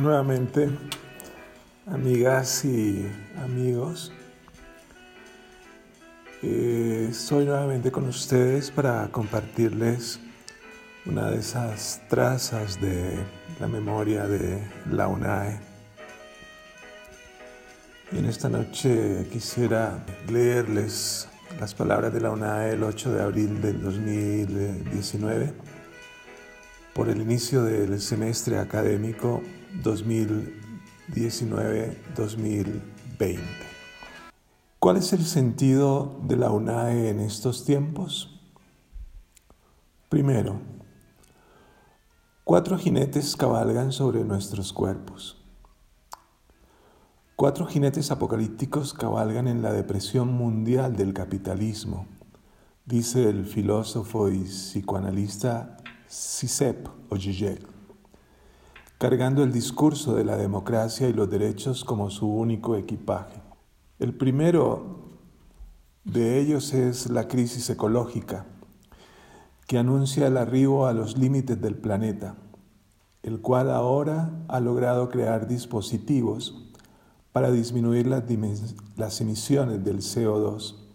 Nuevamente, amigas y amigos. Eh, estoy nuevamente con ustedes para compartirles una de esas trazas de la memoria de la UNAE. Y en esta noche quisiera leerles las palabras de la UNAE el 8 de abril del 2019 por el inicio del semestre académico 2019-2020. ¿Cuál es el sentido de la UNAE en estos tiempos? Primero, cuatro jinetes cabalgan sobre nuestros cuerpos. Cuatro jinetes apocalípticos cabalgan en la depresión mundial del capitalismo, dice el filósofo y psicoanalista Sisep o Zizek cargando el discurso de la democracia y los derechos como su único equipaje. El primero de ellos es la crisis ecológica, que anuncia el arribo a los límites del planeta, el cual ahora ha logrado crear dispositivos para disminuir las, las emisiones del CO2.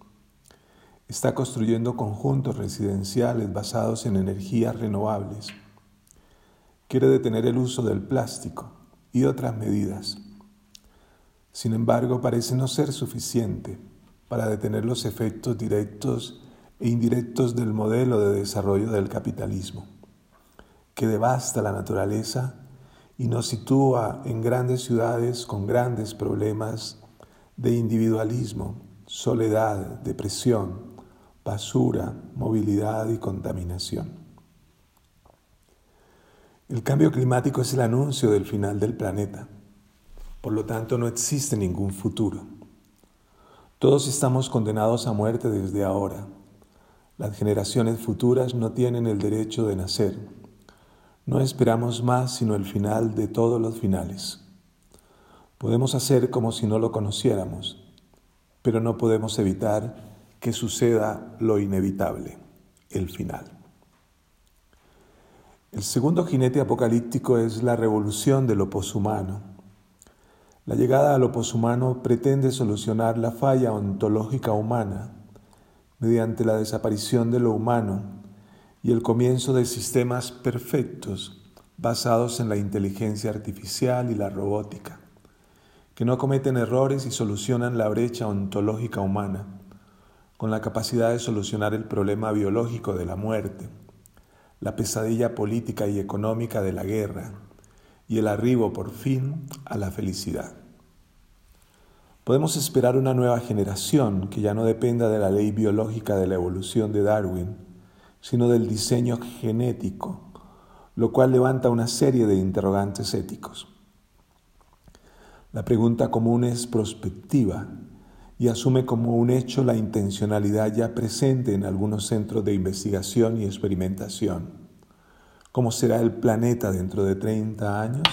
Está construyendo conjuntos residenciales basados en energías renovables quiere detener el uso del plástico y otras medidas. Sin embargo, parece no ser suficiente para detener los efectos directos e indirectos del modelo de desarrollo del capitalismo, que devasta la naturaleza y nos sitúa en grandes ciudades con grandes problemas de individualismo, soledad, depresión, basura, movilidad y contaminación. El cambio climático es el anuncio del final del planeta. Por lo tanto, no existe ningún futuro. Todos estamos condenados a muerte desde ahora. Las generaciones futuras no tienen el derecho de nacer. No esperamos más sino el final de todos los finales. Podemos hacer como si no lo conociéramos, pero no podemos evitar que suceda lo inevitable, el final. El segundo jinete apocalíptico es la revolución de lo poshumano. La llegada a lo poshumano pretende solucionar la falla ontológica humana mediante la desaparición de lo humano y el comienzo de sistemas perfectos basados en la inteligencia artificial y la robótica, que no cometen errores y solucionan la brecha ontológica humana, con la capacidad de solucionar el problema biológico de la muerte la pesadilla política y económica de la guerra y el arribo por fin a la felicidad. Podemos esperar una nueva generación que ya no dependa de la ley biológica de la evolución de Darwin, sino del diseño genético, lo cual levanta una serie de interrogantes éticos. La pregunta común es prospectiva y asume como un hecho la intencionalidad ya presente en algunos centros de investigación y experimentación. ¿Cómo será el planeta dentro de 30 años?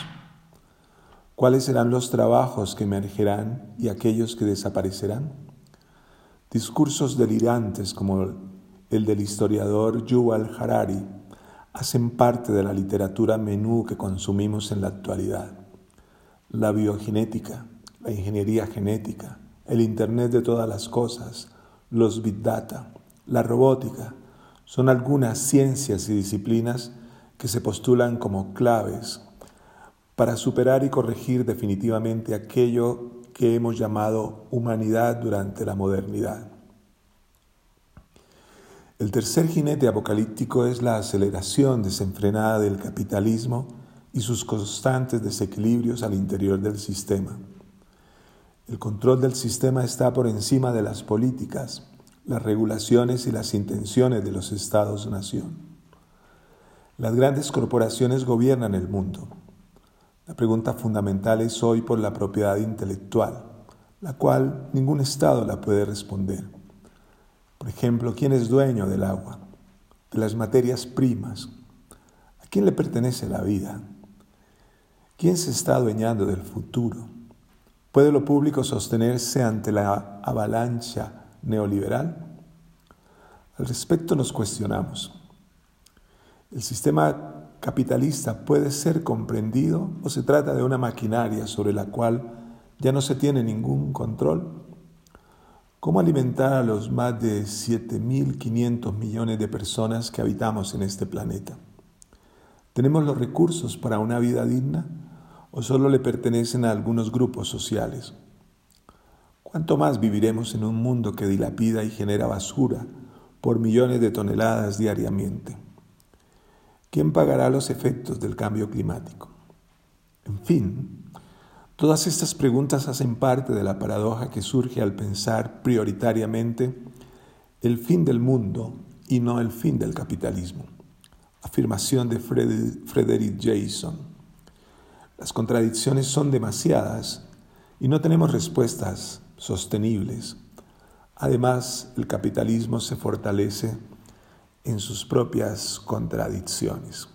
¿Cuáles serán los trabajos que emergerán y aquellos que desaparecerán? Discursos delirantes como el del historiador Yuval Harari hacen parte de la literatura menú que consumimos en la actualidad. La biogenética, la ingeniería genética, el Internet de todas las cosas, los Big Data, la robótica, son algunas ciencias y disciplinas que se postulan como claves para superar y corregir definitivamente aquello que hemos llamado humanidad durante la modernidad. El tercer jinete apocalíptico es la aceleración desenfrenada del capitalismo y sus constantes desequilibrios al interior del sistema. El control del sistema está por encima de las políticas, las regulaciones y las intenciones de los estados-nación. Las grandes corporaciones gobiernan el mundo. La pregunta fundamental es hoy por la propiedad intelectual, la cual ningún Estado la puede responder. Por ejemplo, ¿quién es dueño del agua, de las materias primas? ¿A quién le pertenece la vida? ¿Quién se está adueñando del futuro? ¿Puede lo público sostenerse ante la avalancha neoliberal? Al respecto nos cuestionamos. El sistema capitalista puede ser comprendido o se trata de una maquinaria sobre la cual ya no se tiene ningún control? ¿Cómo alimentar a los más de 7.500 millones de personas que habitamos en este planeta? ¿Tenemos los recursos para una vida digna o solo le pertenecen a algunos grupos sociales? ¿Cuánto más viviremos en un mundo que dilapida y genera basura por millones de toneladas diariamente? ¿Quién pagará los efectos del cambio climático? En fin, todas estas preguntas hacen parte de la paradoja que surge al pensar prioritariamente el fin del mundo y no el fin del capitalismo. Afirmación de Frederick Jason. Las contradicciones son demasiadas y no tenemos respuestas sostenibles. Además, el capitalismo se fortalece en sus propias contradicciones.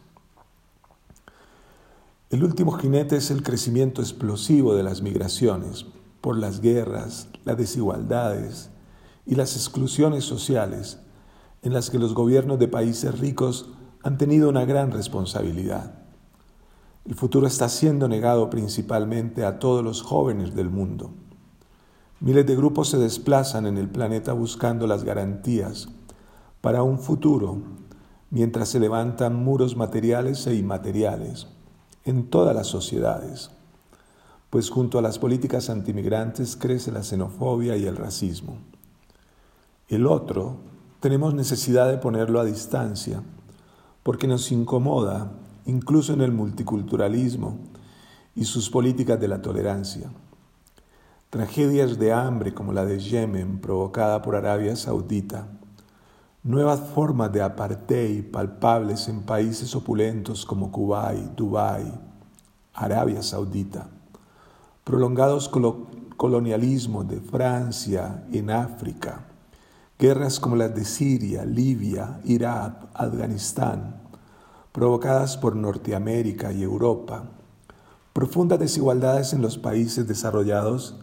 El último jinete es el crecimiento explosivo de las migraciones por las guerras, las desigualdades y las exclusiones sociales en las que los gobiernos de países ricos han tenido una gran responsabilidad. El futuro está siendo negado principalmente a todos los jóvenes del mundo. Miles de grupos se desplazan en el planeta buscando las garantías para un futuro, mientras se levantan muros materiales e inmateriales en todas las sociedades, pues junto a las políticas antimigrantes crece la xenofobia y el racismo. El otro tenemos necesidad de ponerlo a distancia, porque nos incomoda incluso en el multiculturalismo y sus políticas de la tolerancia. Tragedias de hambre como la de Yemen provocada por Arabia Saudita. Nuevas formas de apartheid palpables en países opulentos como Kuwait, Dubái, Arabia Saudita, prolongados colonialismos de Francia en África, guerras como las de Siria, Libia, Irak, Afganistán, provocadas por Norteamérica y Europa, profundas desigualdades en los países desarrollados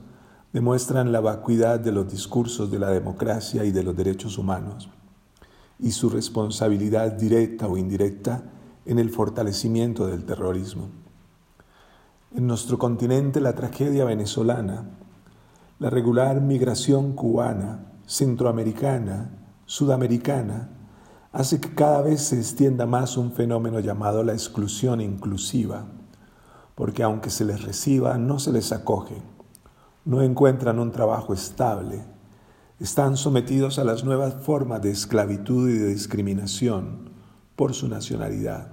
demuestran la vacuidad de los discursos de la democracia y de los derechos humanos y su responsabilidad directa o indirecta en el fortalecimiento del terrorismo. En nuestro continente la tragedia venezolana, la regular migración cubana, centroamericana, sudamericana, hace que cada vez se extienda más un fenómeno llamado la exclusión inclusiva, porque aunque se les reciba, no se les acoge, no encuentran un trabajo estable, están sometidos a las nuevas formas de esclavitud y de discriminación por su nacionalidad.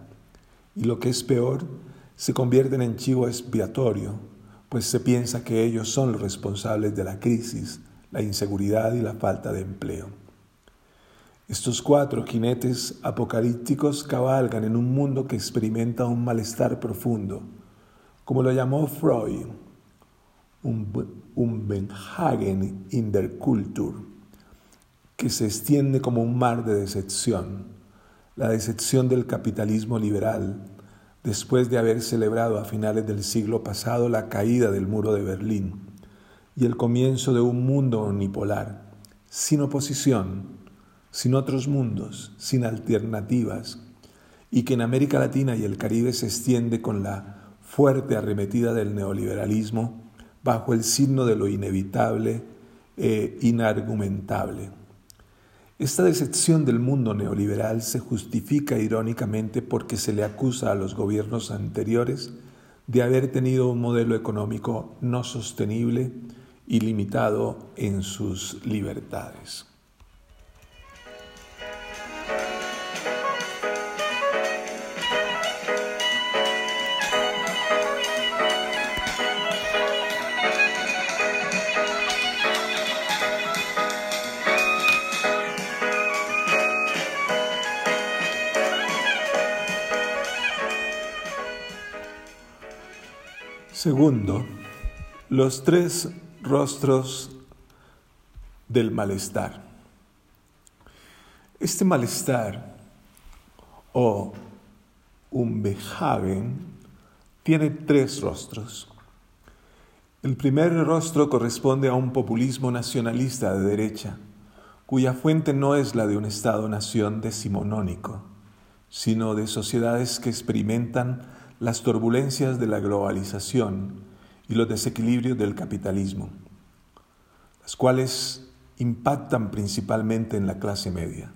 Y lo que es peor, se convierten en chivo expiatorio, pues se piensa que ellos son los responsables de la crisis, la inseguridad y la falta de empleo. Estos cuatro jinetes apocalípticos cabalgan en un mundo que experimenta un malestar profundo, como lo llamó Freud un, Benhagen in der Kultur, que se extiende como un mar de decepción, la decepción del capitalismo liberal, después de haber celebrado a finales del siglo pasado la caída del muro de Berlín y el comienzo de un mundo unipolar, sin oposición, sin otros mundos, sin alternativas, y que en América Latina y el Caribe se extiende con la fuerte arremetida del neoliberalismo bajo el signo de lo inevitable e inargumentable. Esta decepción del mundo neoliberal se justifica irónicamente porque se le acusa a los gobiernos anteriores de haber tenido un modelo económico no sostenible y limitado en sus libertades. Segundo, los tres rostros del malestar. Este malestar o un behaven tiene tres rostros. El primer rostro corresponde a un populismo nacionalista de derecha, cuya fuente no es la de un Estado-nación decimonónico, sino de sociedades que experimentan las turbulencias de la globalización y los desequilibrios del capitalismo, las cuales impactan principalmente en la clase media.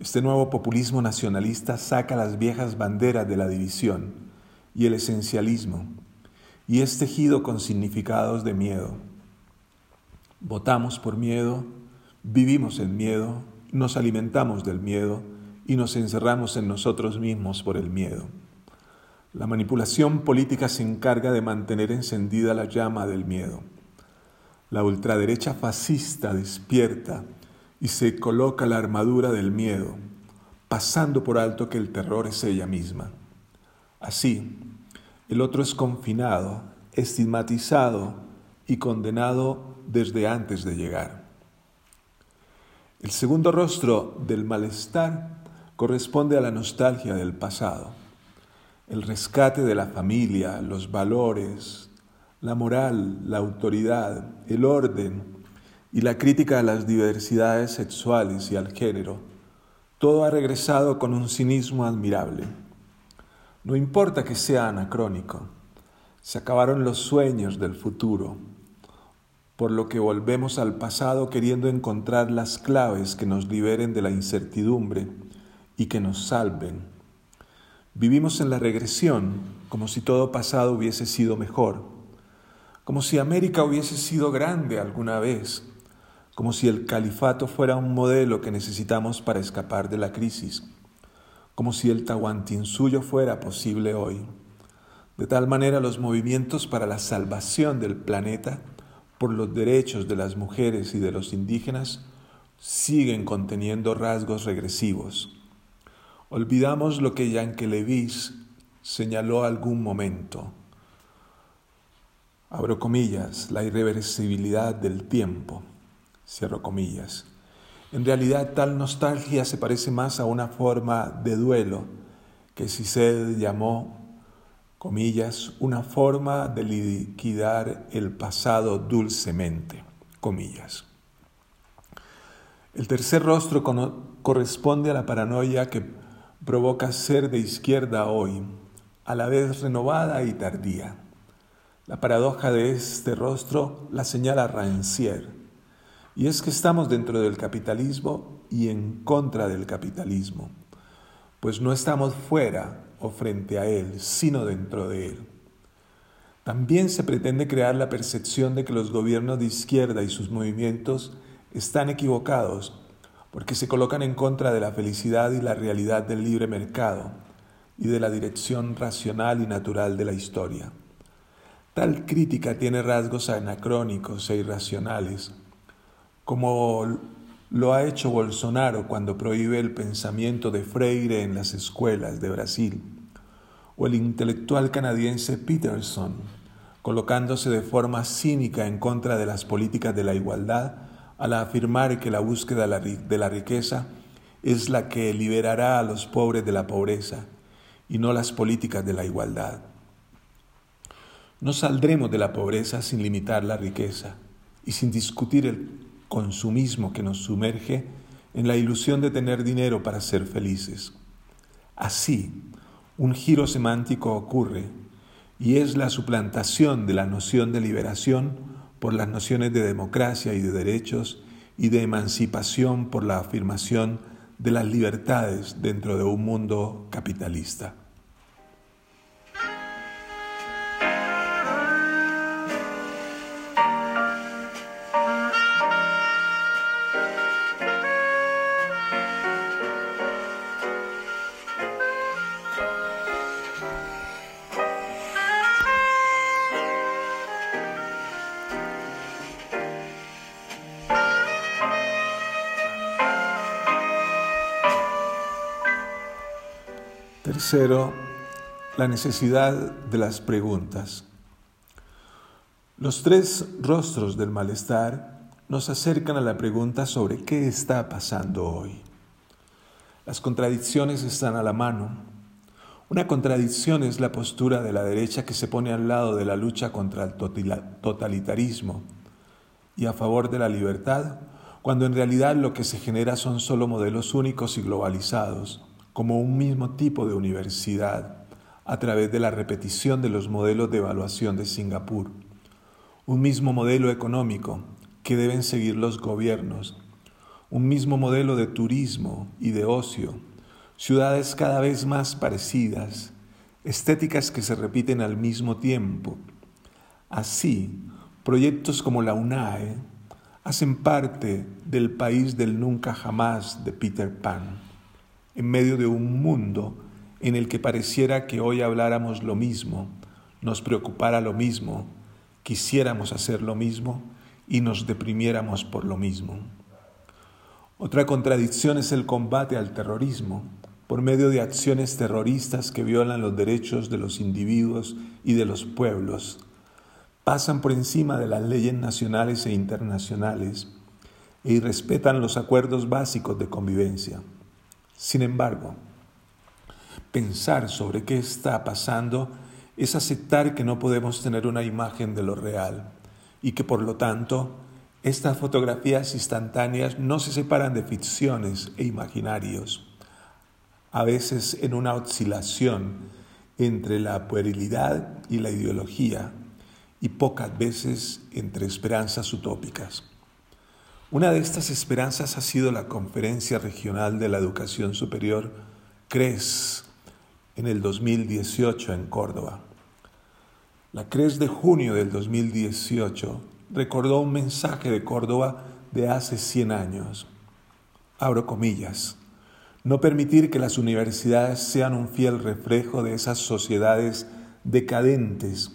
Este nuevo populismo nacionalista saca las viejas banderas de la división y el esencialismo y es tejido con significados de miedo. Votamos por miedo, vivimos en miedo, nos alimentamos del miedo y nos encerramos en nosotros mismos por el miedo. La manipulación política se encarga de mantener encendida la llama del miedo. La ultraderecha fascista despierta y se coloca la armadura del miedo, pasando por alto que el terror es ella misma. Así, el otro es confinado, estigmatizado y condenado desde antes de llegar. El segundo rostro del malestar corresponde a la nostalgia del pasado, el rescate de la familia, los valores, la moral, la autoridad, el orden y la crítica a las diversidades sexuales y al género. Todo ha regresado con un cinismo admirable. No importa que sea anacrónico, se acabaron los sueños del futuro, por lo que volvemos al pasado queriendo encontrar las claves que nos liberen de la incertidumbre y que nos salven. Vivimos en la regresión como si todo pasado hubiese sido mejor, como si América hubiese sido grande alguna vez, como si el califato fuera un modelo que necesitamos para escapar de la crisis, como si el Tahuantinsuyo fuera posible hoy. De tal manera los movimientos para la salvación del planeta por los derechos de las mujeres y de los indígenas siguen conteniendo rasgos regresivos. Olvidamos lo que Yankelevich señaló algún momento. Abro comillas, la irreversibilidad del tiempo. Cierro comillas. En realidad tal nostalgia se parece más a una forma de duelo que se llamó, comillas, una forma de liquidar el pasado dulcemente, comillas. El tercer rostro corresponde a la paranoia que provoca ser de izquierda hoy, a la vez renovada y tardía. La paradoja de este rostro la señala Rancière, y es que estamos dentro del capitalismo y en contra del capitalismo, pues no estamos fuera o frente a él, sino dentro de él. También se pretende crear la percepción de que los gobiernos de izquierda y sus movimientos están equivocados porque se colocan en contra de la felicidad y la realidad del libre mercado y de la dirección racional y natural de la historia. Tal crítica tiene rasgos anacrónicos e irracionales, como lo ha hecho Bolsonaro cuando prohíbe el pensamiento de Freire en las escuelas de Brasil, o el intelectual canadiense Peterson, colocándose de forma cínica en contra de las políticas de la igualdad al afirmar que la búsqueda de la riqueza es la que liberará a los pobres de la pobreza y no las políticas de la igualdad. No saldremos de la pobreza sin limitar la riqueza y sin discutir el consumismo que nos sumerge en la ilusión de tener dinero para ser felices. Así, un giro semántico ocurre y es la suplantación de la noción de liberación por las nociones de democracia y de derechos y de emancipación por la afirmación de las libertades dentro de un mundo capitalista. Tercero, la necesidad de las preguntas. Los tres rostros del malestar nos acercan a la pregunta sobre qué está pasando hoy. Las contradicciones están a la mano. Una contradicción es la postura de la derecha que se pone al lado de la lucha contra el totalitarismo y a favor de la libertad, cuando en realidad lo que se genera son solo modelos únicos y globalizados como un mismo tipo de universidad a través de la repetición de los modelos de evaluación de Singapur, un mismo modelo económico que deben seguir los gobiernos, un mismo modelo de turismo y de ocio, ciudades cada vez más parecidas, estéticas que se repiten al mismo tiempo. Así, proyectos como la UNAE hacen parte del país del nunca jamás de Peter Pan, en medio de un mundo en el que pareciera que hoy habláramos lo mismo, nos preocupara lo mismo, quisiéramos hacer lo mismo y nos deprimiéramos por lo mismo. Otra contradicción es el combate al terrorismo, por medio de acciones terroristas que violan los derechos de los individuos y de los pueblos, pasan por encima de las leyes nacionales e internacionales y respetan los acuerdos básicos de convivencia. Sin embargo, pensar sobre qué está pasando es aceptar que no podemos tener una imagen de lo real y que por lo tanto estas fotografías instantáneas no se separan de ficciones e imaginarios a veces en una oscilación entre la puerilidad y la ideología, y pocas veces entre esperanzas utópicas. Una de estas esperanzas ha sido la Conferencia Regional de la Educación Superior, CRES, en el 2018 en Córdoba. La CRES de junio del 2018 recordó un mensaje de Córdoba de hace 100 años. Abro comillas no permitir que las universidades sean un fiel reflejo de esas sociedades decadentes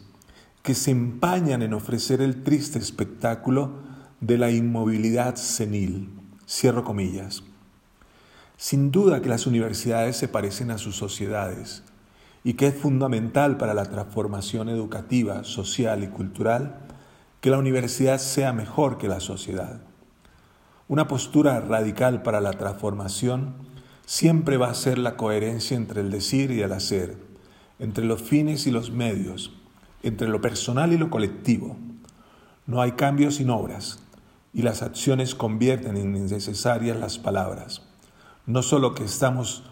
que se empañan en ofrecer el triste espectáculo de la inmovilidad senil. Cierro comillas. Sin duda que las universidades se parecen a sus sociedades y que es fundamental para la transformación educativa, social y cultural que la universidad sea mejor que la sociedad. Una postura radical para la transformación siempre va a ser la coherencia entre el decir y el hacer, entre los fines y los medios, entre lo personal y lo colectivo. No hay cambios sin obras, y las acciones convierten en innecesarias las palabras. No solo que estamos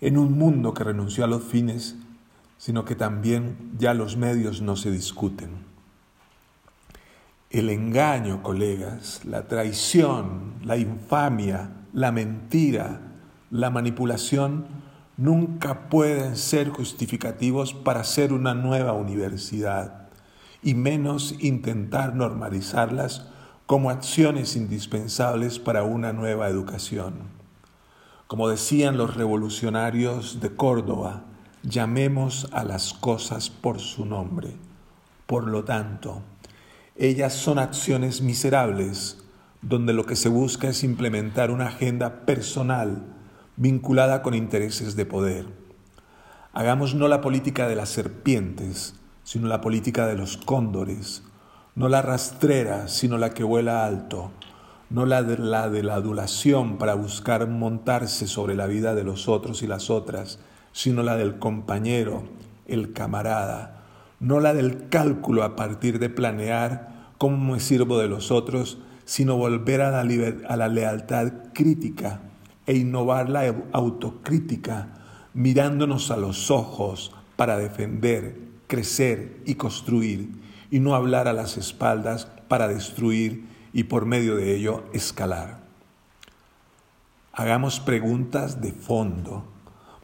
en un mundo que renunció a los fines, sino que también ya los medios no se discuten. El engaño, colegas, la traición, la infamia, la mentira, la manipulación nunca pueden ser justificativos para hacer una nueva universidad y menos intentar normalizarlas como acciones indispensables para una nueva educación. Como decían los revolucionarios de Córdoba, llamemos a las cosas por su nombre. Por lo tanto, ellas son acciones miserables donde lo que se busca es implementar una agenda personal vinculada con intereses de poder. Hagamos no la política de las serpientes, sino la política de los cóndores, no la rastrera, sino la que vuela alto, no la de la, adulación para buscar montarse sobre la vida de los otros y las otras, sino la del compañero, el camarada, no la del cálculo a partir de planear cómo me sirvo de los otros, sino volver a la, a la lealtad crítica e innovar la autocrítica mirándonos a los ojos para defender, crecer y construir, y no hablar a las espaldas para destruir y por medio de ello escalar. Hagamos preguntas de fondo,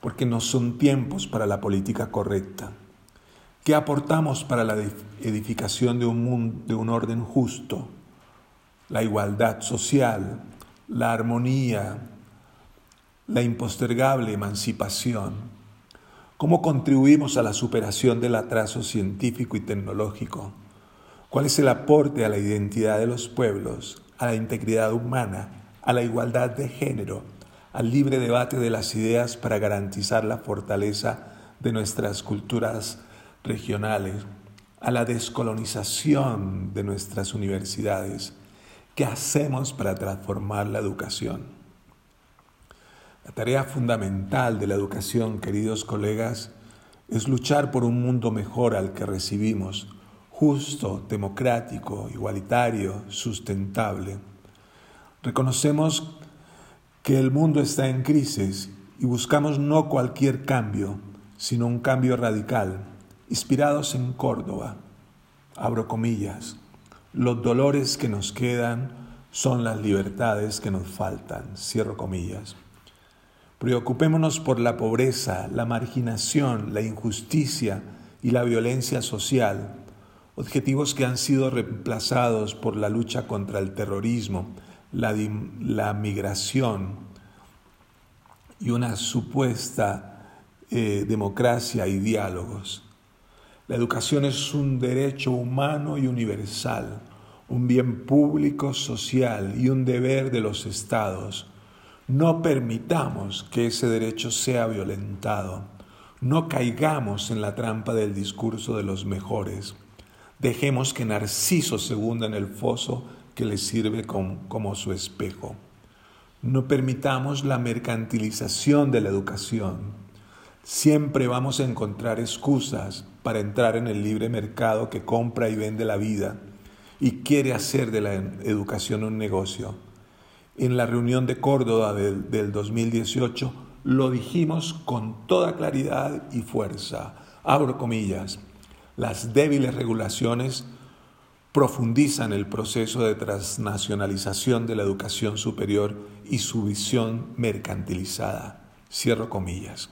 porque no son tiempos para la política correcta. ¿Qué aportamos para la edificación de un, mundo, de un orden justo? La igualdad social, la armonía, la impostergable emancipación, cómo contribuimos a la superación del atraso científico y tecnológico, cuál es el aporte a la identidad de los pueblos, a la integridad humana, a la igualdad de género, al libre debate de las ideas para garantizar la fortaleza de nuestras culturas regionales, a la descolonización de nuestras universidades. ¿Qué hacemos para transformar la educación? La tarea fundamental de la educación, queridos colegas, es luchar por un mundo mejor al que recibimos, justo, democrático, igualitario, sustentable. Reconocemos que el mundo está en crisis y buscamos no cualquier cambio, sino un cambio radical, inspirados en Córdoba. Abro comillas, los dolores que nos quedan son las libertades que nos faltan, cierro comillas. Preocupémonos por la pobreza, la marginación, la injusticia y la violencia social, objetivos que han sido reemplazados por la lucha contra el terrorismo, la, migración y una supuesta eh, democracia y diálogos. La educación es un derecho humano y universal, un bien público, social y un deber de los estados no permitamos que ese derecho sea violentado. No caigamos en la trampa del discurso de los mejores. Dejemos que Narciso se hunda en el foso que le sirve como, su espejo. No permitamos la mercantilización de la educación. Siempre vamos a encontrar excusas para entrar en el libre mercado que compra y vende la vida y quiere hacer de la educación un negocio en la reunión de Córdoba del, 2018, lo dijimos con toda claridad y fuerza. Abro comillas, las débiles regulaciones profundizan el proceso de transnacionalización de la educación superior y su visión mercantilizada. Cierro comillas.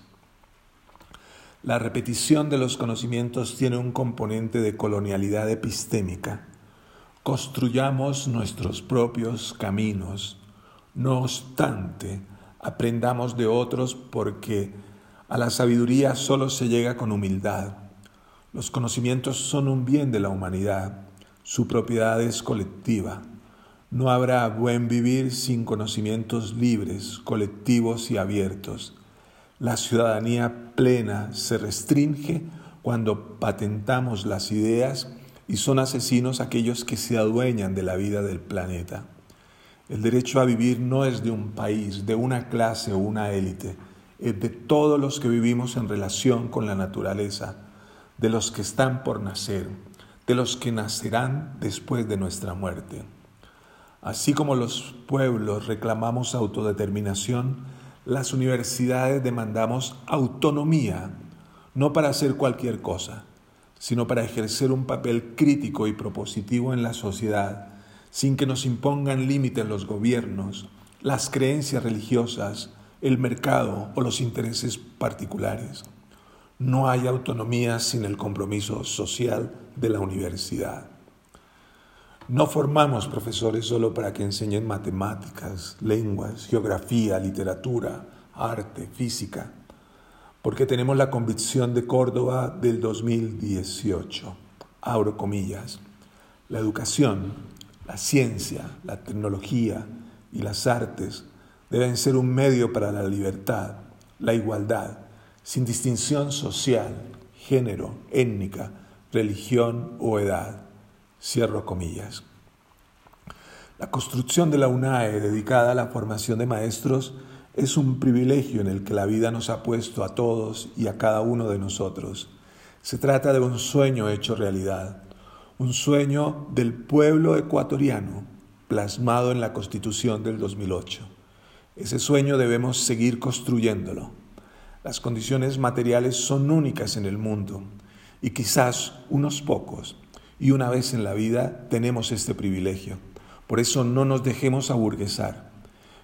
La repetición de los conocimientos tiene un componente de colonialidad epistémica. Construyamos nuestros propios caminos no obstante, aprendamos de otros porque a la sabiduría solo se llega con humildad. Los conocimientos son un bien de la humanidad, su propiedad es colectiva. No habrá buen vivir sin conocimientos libres, colectivos y abiertos. La ciudadanía plena se restringe cuando patentamos las ideas y son asesinos aquellos que se adueñan de la vida del planeta. El derecho a vivir no es de un país, de una clase o una élite, es de todos los que vivimos en relación con la naturaleza, de los que están por nacer, de los que nacerán después de nuestra muerte. Así como los pueblos reclamamos autodeterminación, las universidades demandamos autonomía, no para hacer cualquier cosa, sino para ejercer un papel crítico y propositivo en la sociedad sin que nos impongan límites los gobiernos, las creencias religiosas, el mercado o los intereses particulares. No hay autonomía sin el compromiso social de la universidad. No formamos profesores solo para que enseñen matemáticas, lenguas, geografía, literatura, arte, física, porque tenemos la convicción de Córdoba del 2018. Abro comillas. La educación la ciencia, la tecnología y las artes deben ser un medio para la libertad, la igualdad, sin distinción social, género, étnica, religión o edad. Cierro comillas. La construcción de la UNAE dedicada a la formación de maestros es un privilegio en el que la vida nos ha puesto a todos y a cada uno de nosotros. Se trata de un sueño hecho realidad un sueño del pueblo ecuatoriano plasmado en la Constitución del 2008. Ese sueño debemos seguir construyéndolo. Las condiciones materiales son únicas en el mundo y quizás unos pocos, y una vez en la vida tenemos este privilegio. Por eso no nos dejemos aburguesar,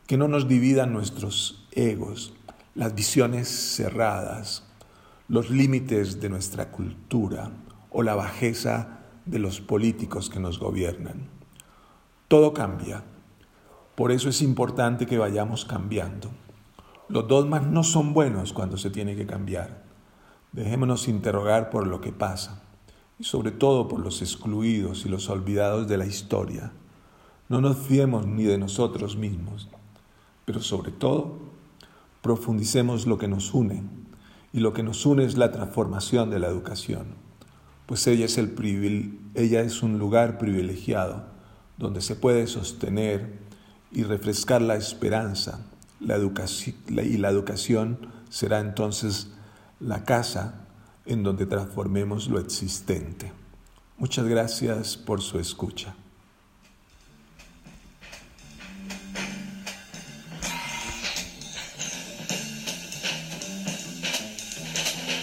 que no nos dividan nuestros egos, las visiones cerradas, los límites de nuestra cultura o la bajeza de los políticos que nos gobiernan. Todo cambia. Por eso es importante que vayamos cambiando. Los dogmas no son buenos cuando se tiene que cambiar. Dejémonos interrogar por lo que pasa y sobre todo por los excluidos y los olvidados de la historia. No nos fiemos ni de nosotros mismos, pero sobre todo profundicemos lo que nos une y lo que nos une es la transformación de la educación pues ella es, el ella es un lugar privilegiado donde se puede sostener y refrescar la esperanza. La educación, y la educación será entonces la casa en donde transformemos lo existente. Muchas gracias por su escucha.